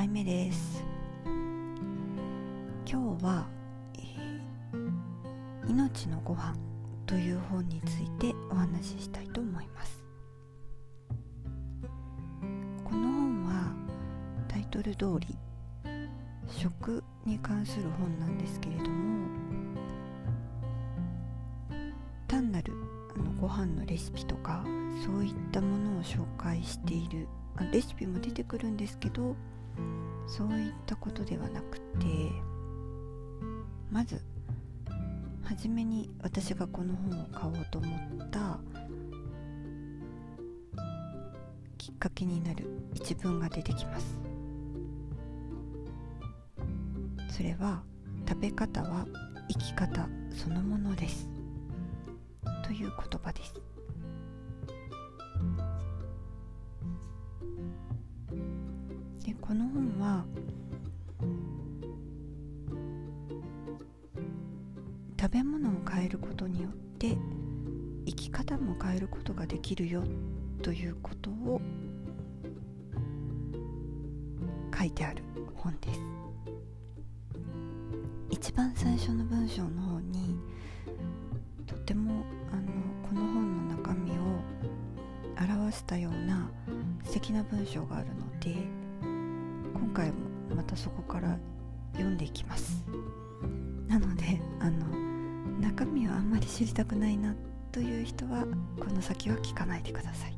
回目です。今日は、えー、命のご飯という本についてお話ししたいと思います。この本はタイトル通り食に関する本なんですけれども単なるあのご飯のレシピとかそういったものを紹介しているレシピも出てくるんですけどそういったことではなくてまず初めに私がこの本を買おうと思ったきっかけになる一文が出てきます。それは食べ方は生き方そのものです。という言葉です。この本は食べ物を変えることによって生き方も変えることができるよということを書いてある本です。一番最初の文章の方にとてもあのこの本の中身を表したような素敵な文章があるので回もまたそこから読んでいきます。なのであの中身はあんまり知りたくないなという人はこの先は聞かないでください。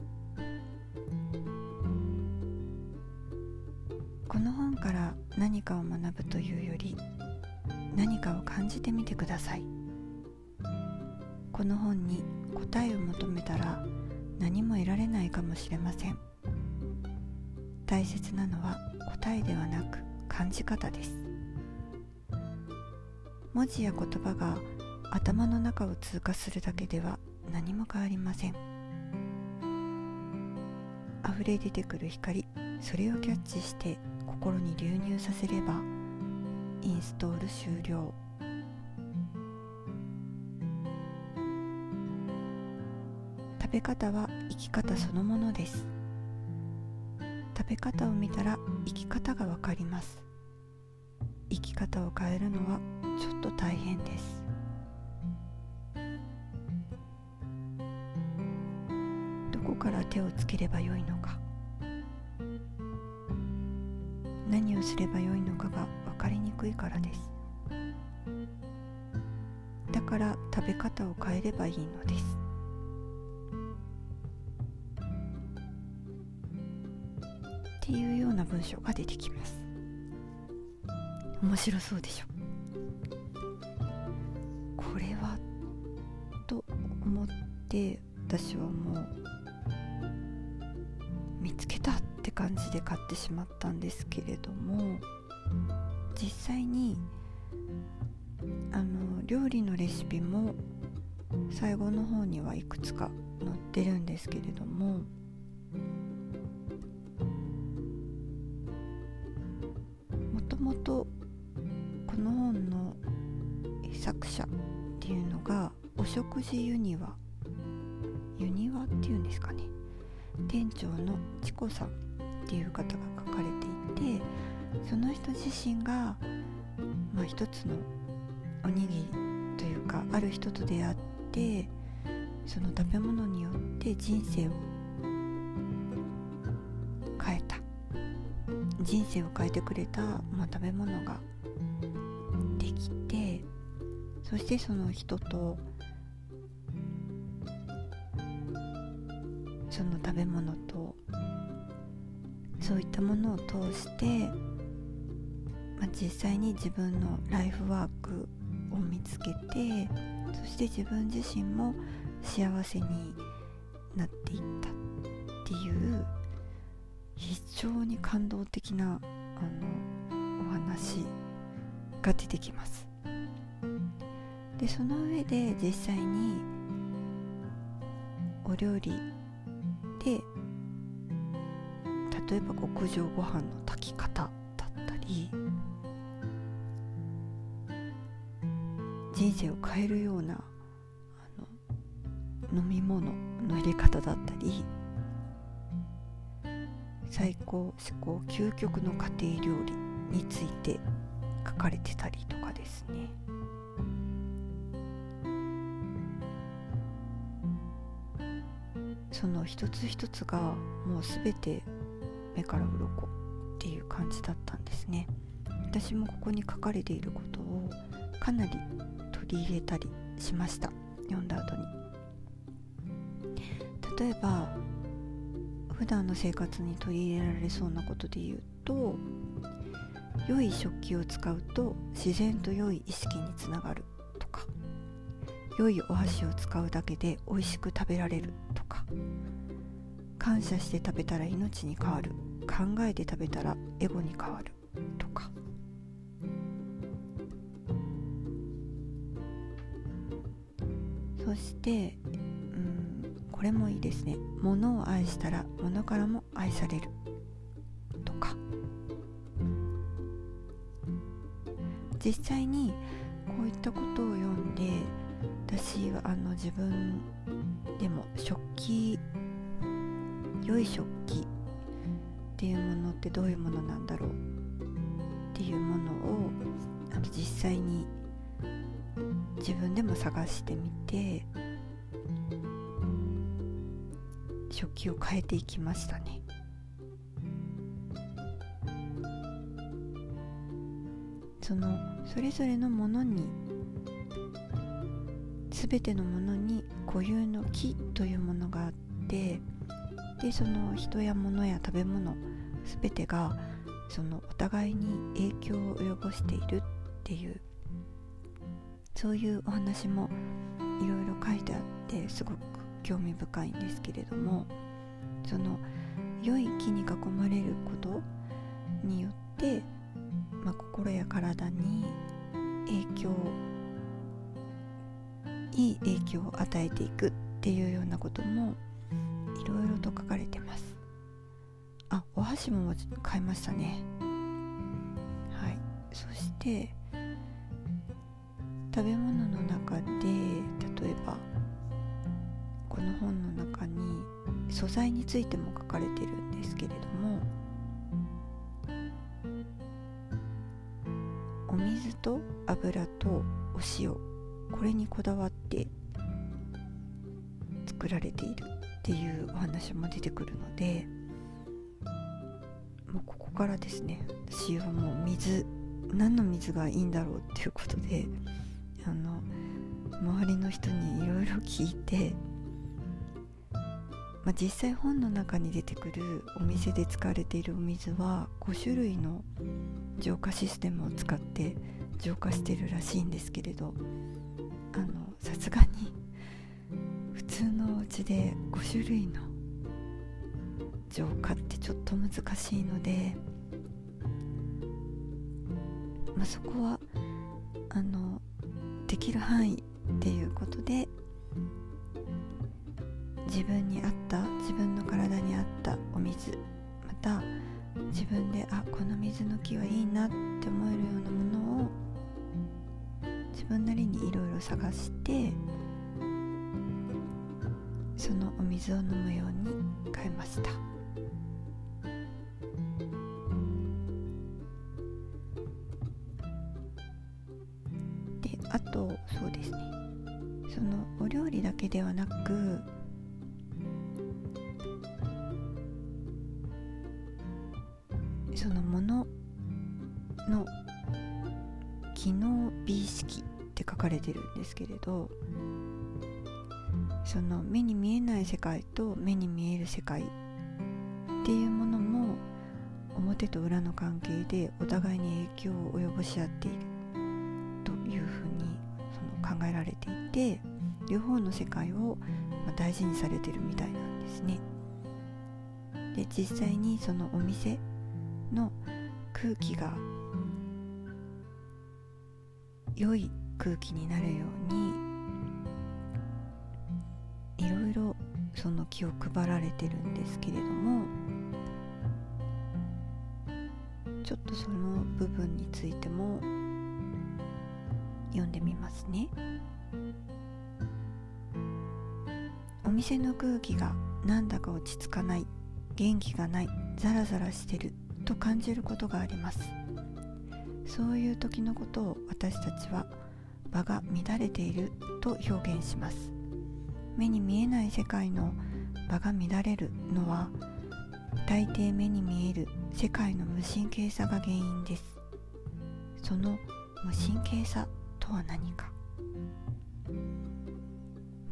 この本から何かを学ぶというより何かを感じてみてください。この本に答えを求めたら何も得られないかもしれません。大切なのは答えではなく感じ方です。文字や言葉が頭の中を通過するだけでは何も変わりません。溢れ出てくる光それをキャッチして心に流入させればインストール終了。食べ方は生き方そのものです。べ方を見たら生き方がわかります。生き方を変えるのはちょっと大変です。どこから手をつければよいのか。何をすればよいのかが分かりにくいからです。だから食べ方を変えればいいのです。っていうような文章が出てきます。面白そうでしょ。これはと思って私はもう見つけたって感じで買ってしまったんですけれども実際にあの料理のレシピも最後の方にはいくつか載ってるんですけれどもも食事ユニワ。ユニワっていうんですかね。店長のチコさんっていう方が書かれていてその人自身が、まあ、一つのおにぎりというかある人と出会ってその食べ物によって人生を変えた。人生を変えてくれた、まあ、食べ物ができてそしてその人とその食べ物とそういったものを通してまあ、実際に自分のライフワークを見つけてそして自分自身も幸せになっていったっていう非常に感動的なあのお話が出てきます。でその上で実際にお料理で例えば極上ご飯の炊き方だったり人生を変えるような飲み物の入れ方だったり最最高至高究極の家庭料理について書かれてたりとかですね。その一つ一つがもう全て目から鱗っていう感じだったんですね。私もここに書かれていることをかなり取り入れたりしました。読んだ後に。例えば普段の生活に取り入れられそうなことで言うと良い食器を使うと自然と良い意識につながる。良いお箸を使うだけで美味しく食べられるとか。感謝して食べたら命に変わる。考えて食べたらエゴに変わるとか。そしてうんこれもいいですね。物を愛したら物からも愛されるとか。実際にこういったことを読んで私はあの自分でも食器良い食器っていうものってどういうものなんだろうっていうものをあの実際に自分でも探してみて食器を変えていきましたね。そのそれぞれのものに全てのものに固有の木というものがあってでその人や物や食べ物全てがそのお互いに影響を及ぼしているっていうそういうお話もいろいろ書いてあってすごく興味深いんですけれどもその良い木に囲まれることによって、まあ、心や体に影響をいい影響を与えていくっていうようなこともいろいろと書かれてます。あお箸も買いましたね。はい。そして食べ物の中で例えばこの本の中に素材についても書かれてるんですけれどもお水と油とお塩これにこだわっられているっていうお話も出てくるのでもうここからですね私はもう水何の水がいいんだろうっていうことであの周りの人にいろいろ聞いて、まあ、実際本の中に出てくるお店で使われているお水は5種類の浄化システムを使って浄化してるらしいんですけれどあのさすがに通のお家で5種類の浄化ってちょっと難しいので、まあ、そこはあのできる範囲っていうことで自分に合った自分の体に合ったお水また自分であこの水の木はいいなって思えるようなものを自分なりにいろいろ探してお水を飲むように変えました。であとそうですね。そのお料理だけではなくそのものの機能美意識って書かれてるんですけれどその目に見えない世界と目に見える世界っていうものも表と裏の関係でお互いに影響を及ぼし合っているというふうにその考えられていて両方の世界を大事にされてるみたいなんですね。で実際にそのお店の空気が良い空気になるようにその気を配られてるんですけれどもちょっとその部分についても読んでみますね。お店の空気がなんだか落ち着かない元気がないザラザラしてると感じることがあります。そういう時のことを私たちは場が乱れていると表現します。目に見えない世界の場が乱れるのは大抵目に見える世界の無神経さが原因です。その無神経さとは何か。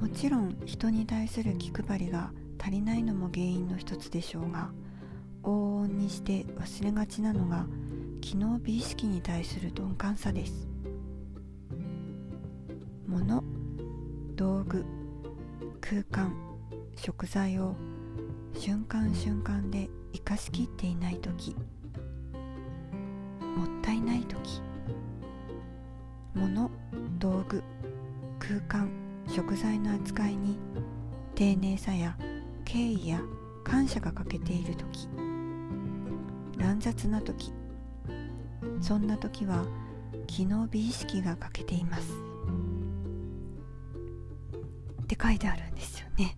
もちろん人に対する気配りが足りないのも原因の一つでしょうが往々にして忘れがちなのが機能美意識に対する鈍感さです。物道具空間食材を瞬間瞬間で生かしきっていない時もったいない時物道具空間食材の扱いに丁寧さや敬意や感謝が欠けている時乱雑な時そんな時は機能美意識が欠けています。って書いてあるんですよね。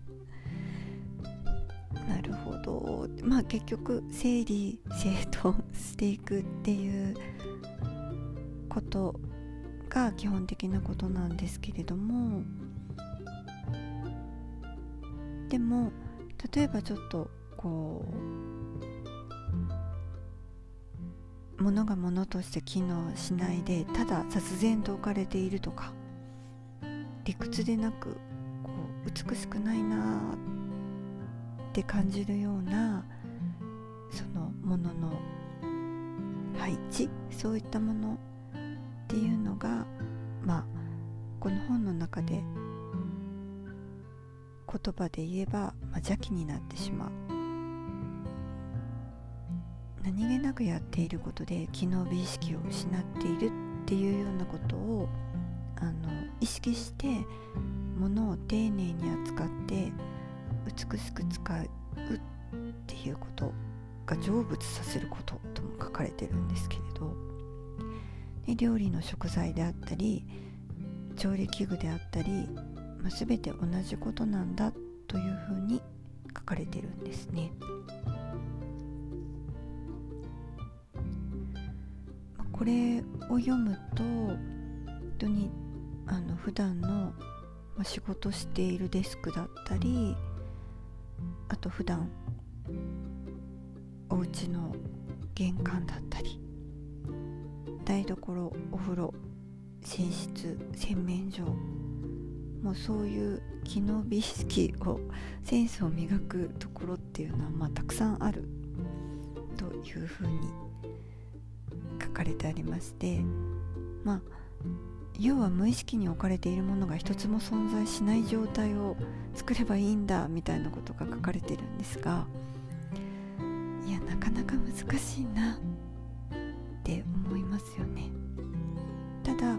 なるほど。まあ結局整理整頓していくっていうことが基本的なことなんですけれども。でも例えばちょっとこう物が物として機能しないでただ雑然と置かれているとか理屈でなく美しくないなって感じるようなそのものの配置そういったものっていうのがまあこの本の中で言葉で言えば、まあ、邪気になってしまう。何気なくやっていることで機能美意識を失っているっていうようなことをあの意識して物を丁寧に扱って美しく使うっていうことが成仏させることとも書かれてるんですけれどで料理の食材であったり調理器具であったりまあ、全て同じことなんだというふうに書かれてるんですね。これを読むと本当にあの普段の、ま、仕事しているデスクだったりあと普段お家の玄関だったり台所お風呂寝室洗面所もうそういう機能美意識をセンスを磨くところっていうのはまあたくさんあるというふうに書かれてありましてまあ要は無意識に置かれているものが一つも存在しない状態を作ればいいんだみたいなことが書かれてるんですがいやなかなか難しいなって思いますよね。ただ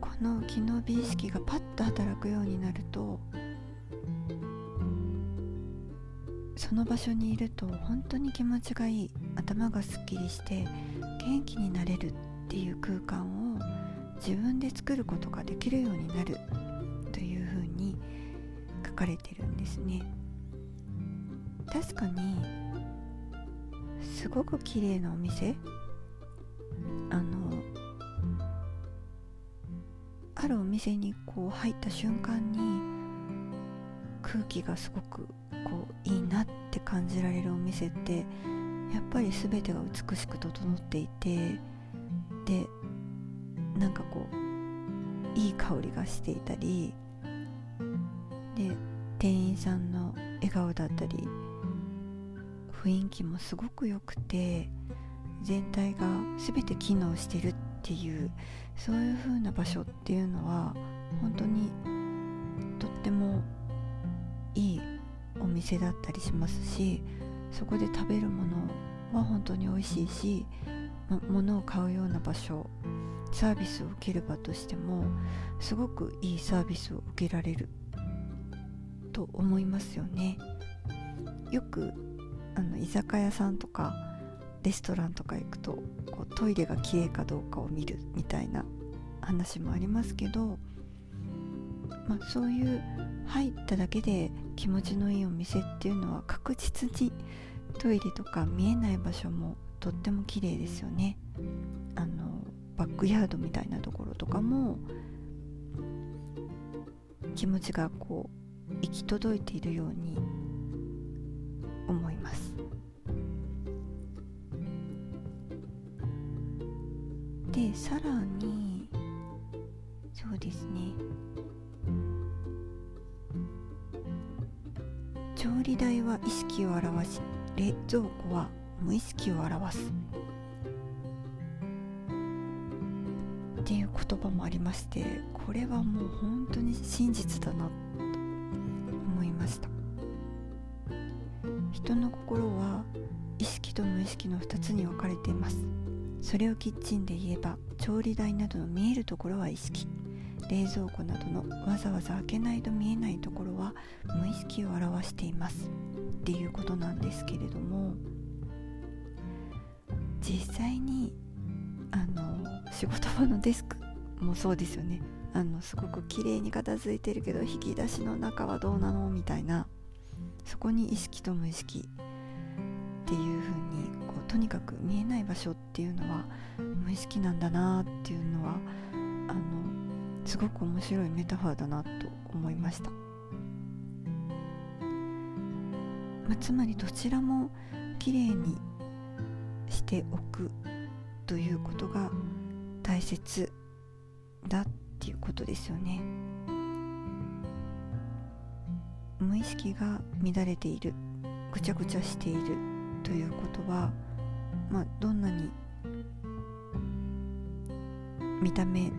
この機能美意識がパッと働くようになるとその場所にいると本当に気持ちがいい頭がすっきりして元気になれるってっていう空間を自分で作ることができるようになるというふうに書かれてるんですね。確かにすごく綺麗なお店。あのあるお店にこう入った瞬間に空気がすごくこういいなって感じられるお店ってやっぱり全てが美しく整っていてでなんかこういい香りがしていたりで店員さんの笑顔だったり雰囲気もすごく良くて全体が全て機能してるっていうそういう風な場所っていうのは本当にとってもいいお店だったりしますしそこで食べるものは本当に美味しいし、物を買うような場所サービスを受ける場としてもすごくいいサービスを受けられると思いますよね。よくあの居酒屋さんとかレストランとか行くとこうトイレがきれいかどうかを見るみたいな話もありますけど、まあ、そういう入っただけで気持ちのいいお店っていうのは確実にトイレとか見えない場所もとっても綺麗ですよね。あのバックヤードみたいなところとかも気持ちがこう行き届いているように思います。でさらにそうですね。調理台は意識を表し冷蔵庫は無意識を表す。っていう言葉もありましてこれはもう本当に真実だなと思いました。人の心は意識と無意識の2つに分かれています。それをキッチンで言えば調理台などの見えるところは意識。冷蔵庫などのわざわざ開けないと見えないところは無意識を表しています。っていうことなんですけれども実際にあの仕事場のデスクもそうですよね。あのすごく綺麗に片付いてるけど引き出しの中はどうなのみたいなそこに意識と無意識っていう風にこうとにかく見えない場所っていうのは無意識なんだなっていうのはあのすごく面白いメタファーだなと思いました、まあ、つまりどちらも綺麗にしておくということが大切だっていうことですよね。無意識が乱れているぐちゃぐちゃしているということはまあどんなに見た目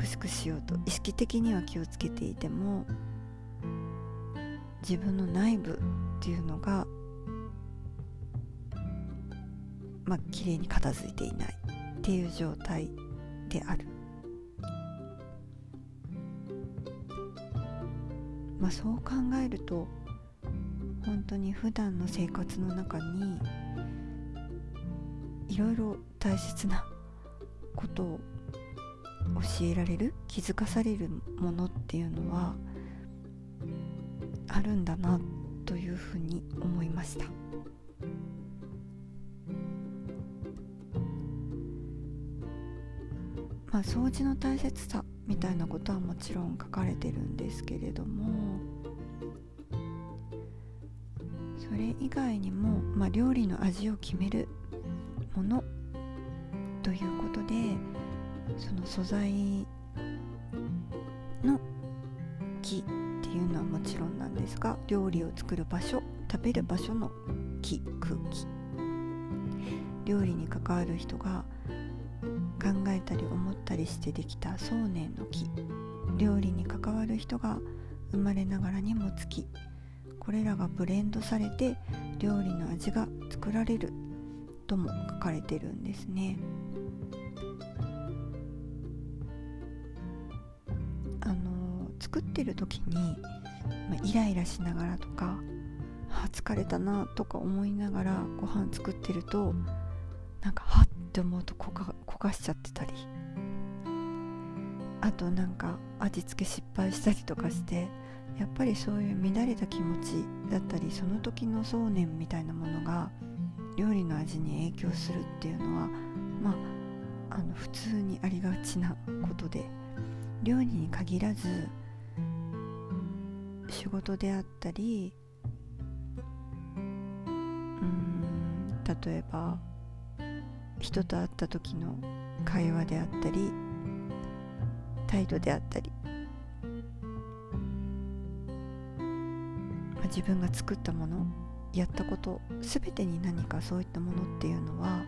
美しくしようと意識的には気をつけていても自分の内部っていうのがまあ綺麗に片付いていないっていう状態であるまあそう考えると本当に普段の生活の中にいろいろ大切なことを教えられる気づかされるものっていうのはあるんだなというふうに思いました。まあ、掃除の大切さみたいなことはもちろん書かれてるんですけれどもそれ以外にも、まあ、料理の味を決めるものということでその素材の木っていうのはもちろんなんですが料理を作る場所食べる場所の木空気。料理に関わる人が考えたり思ったりしてできた想念の木料理に関わる人が生まれながらにもつきこれらがブレンドされて料理の味が作られるとも書かれてるんですね。あの作ってる時に、まあ、イライラしながらとかあ疲れたなとか思いながらご飯作ってるとなんかはっって思うと焦が焦がしちゃってたり。あとなんか味付け失敗したりとかしてやっぱりそういう乱れた気持ちだったりその時の想念みたいなものが料理の味に影響するっていうのはまああの普通にありがちなことで料理に限らず仕事であったりうん例えば人と会った時の会話であったり態度であったり、まあ、自分が作ったものやったこと全てに何かそういったものっていうのは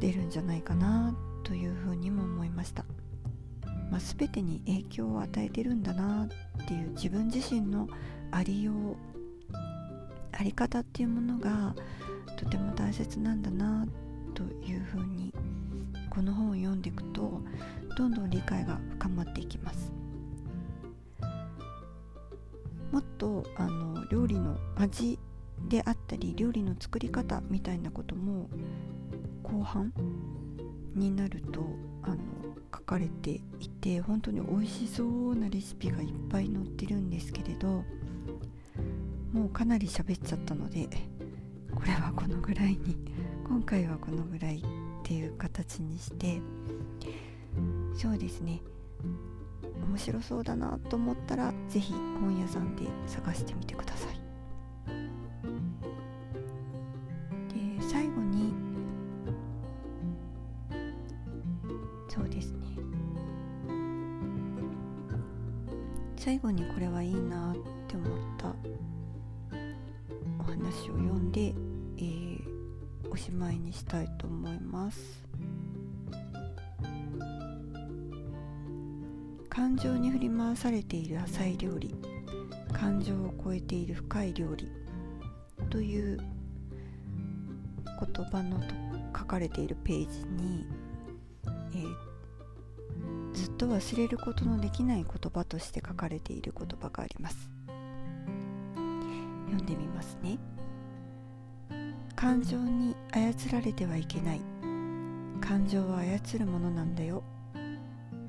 出るんじゃないかなというふうにも思いました、まあ、全てに影響を与えてるんだなっていう自分自身のありようあり方っていうものがとても大切なんだなというふうにこの本を読んでいくとどんどん理解が深まっていきます。もっとあの料理の味であったり料理の作り方みたいなことも後半になるとあの書かれていて本当に美味しそうなレシピがいっぱい載ってるんですけれどもうかなり喋っちゃったのでこれはこのぐらいに今回はこのぐらいっていう形にしてそうですね。面白そうだなと思ったら是非本屋さんで探してみてください。で最後にそうですね。最後にこれはいいなって思ったお話を読んで、えー、おしまいにしたいと思います。感情に振り回されている浅い料理。感情を超えている深い料理。という言葉のと書かれているページに、えー、ずっと忘れることのできない言葉として書かれている言葉があります。読んでみますね。感情に操られてはいけない。感情は操るものなんだよ。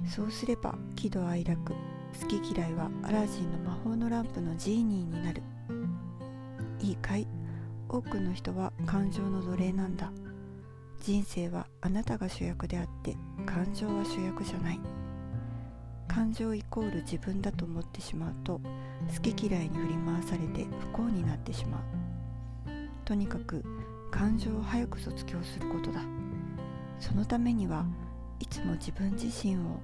そうすれば喜怒哀楽好き嫌いはアラジンの魔法のランプのジーニーになる。いいかい？多くの人は感情の奴隷なんだ。人生はあなたが主役であって感情は主役じゃない。感情イコール自分だと思ってしまうと好き嫌いに振り回されて不幸になってしまう。とにかく感情を早く卒業することだ。そのためにはいつも自分自身を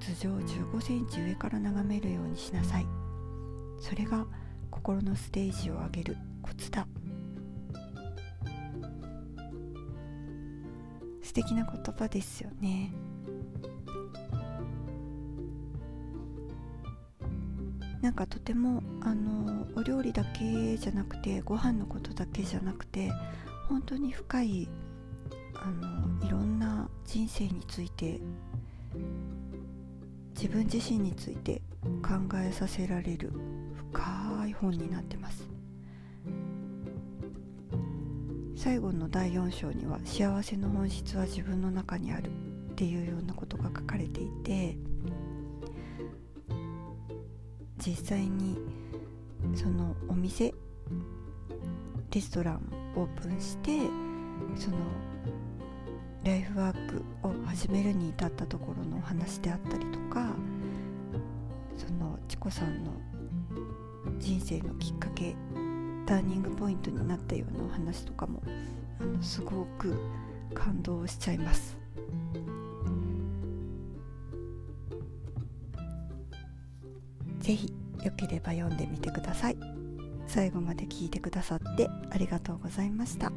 頭上15センチ上から眺めるようにしなさい。それが心のステージを上げるコツだ。素敵な言葉ですよね。なんかとてもあのお料理だけじゃなくてご飯のことだけじゃなくて本当に深いあのいろんな人生について自分自身について考えさせられる深い本になってます。最後の第4章には「幸せの本質は自分の中にある」っていうようなことが書かれていて実際にそのお店レストランオープンしてそのライフワークを始めるに至ったところのお話であったりとかそのチコさんの人生のきっかけターニングポイントになったようなお話とかもあのすごく感動しちゃいます。是非よければ読んでみてください。最後まで聞いてくださってありがとうございました。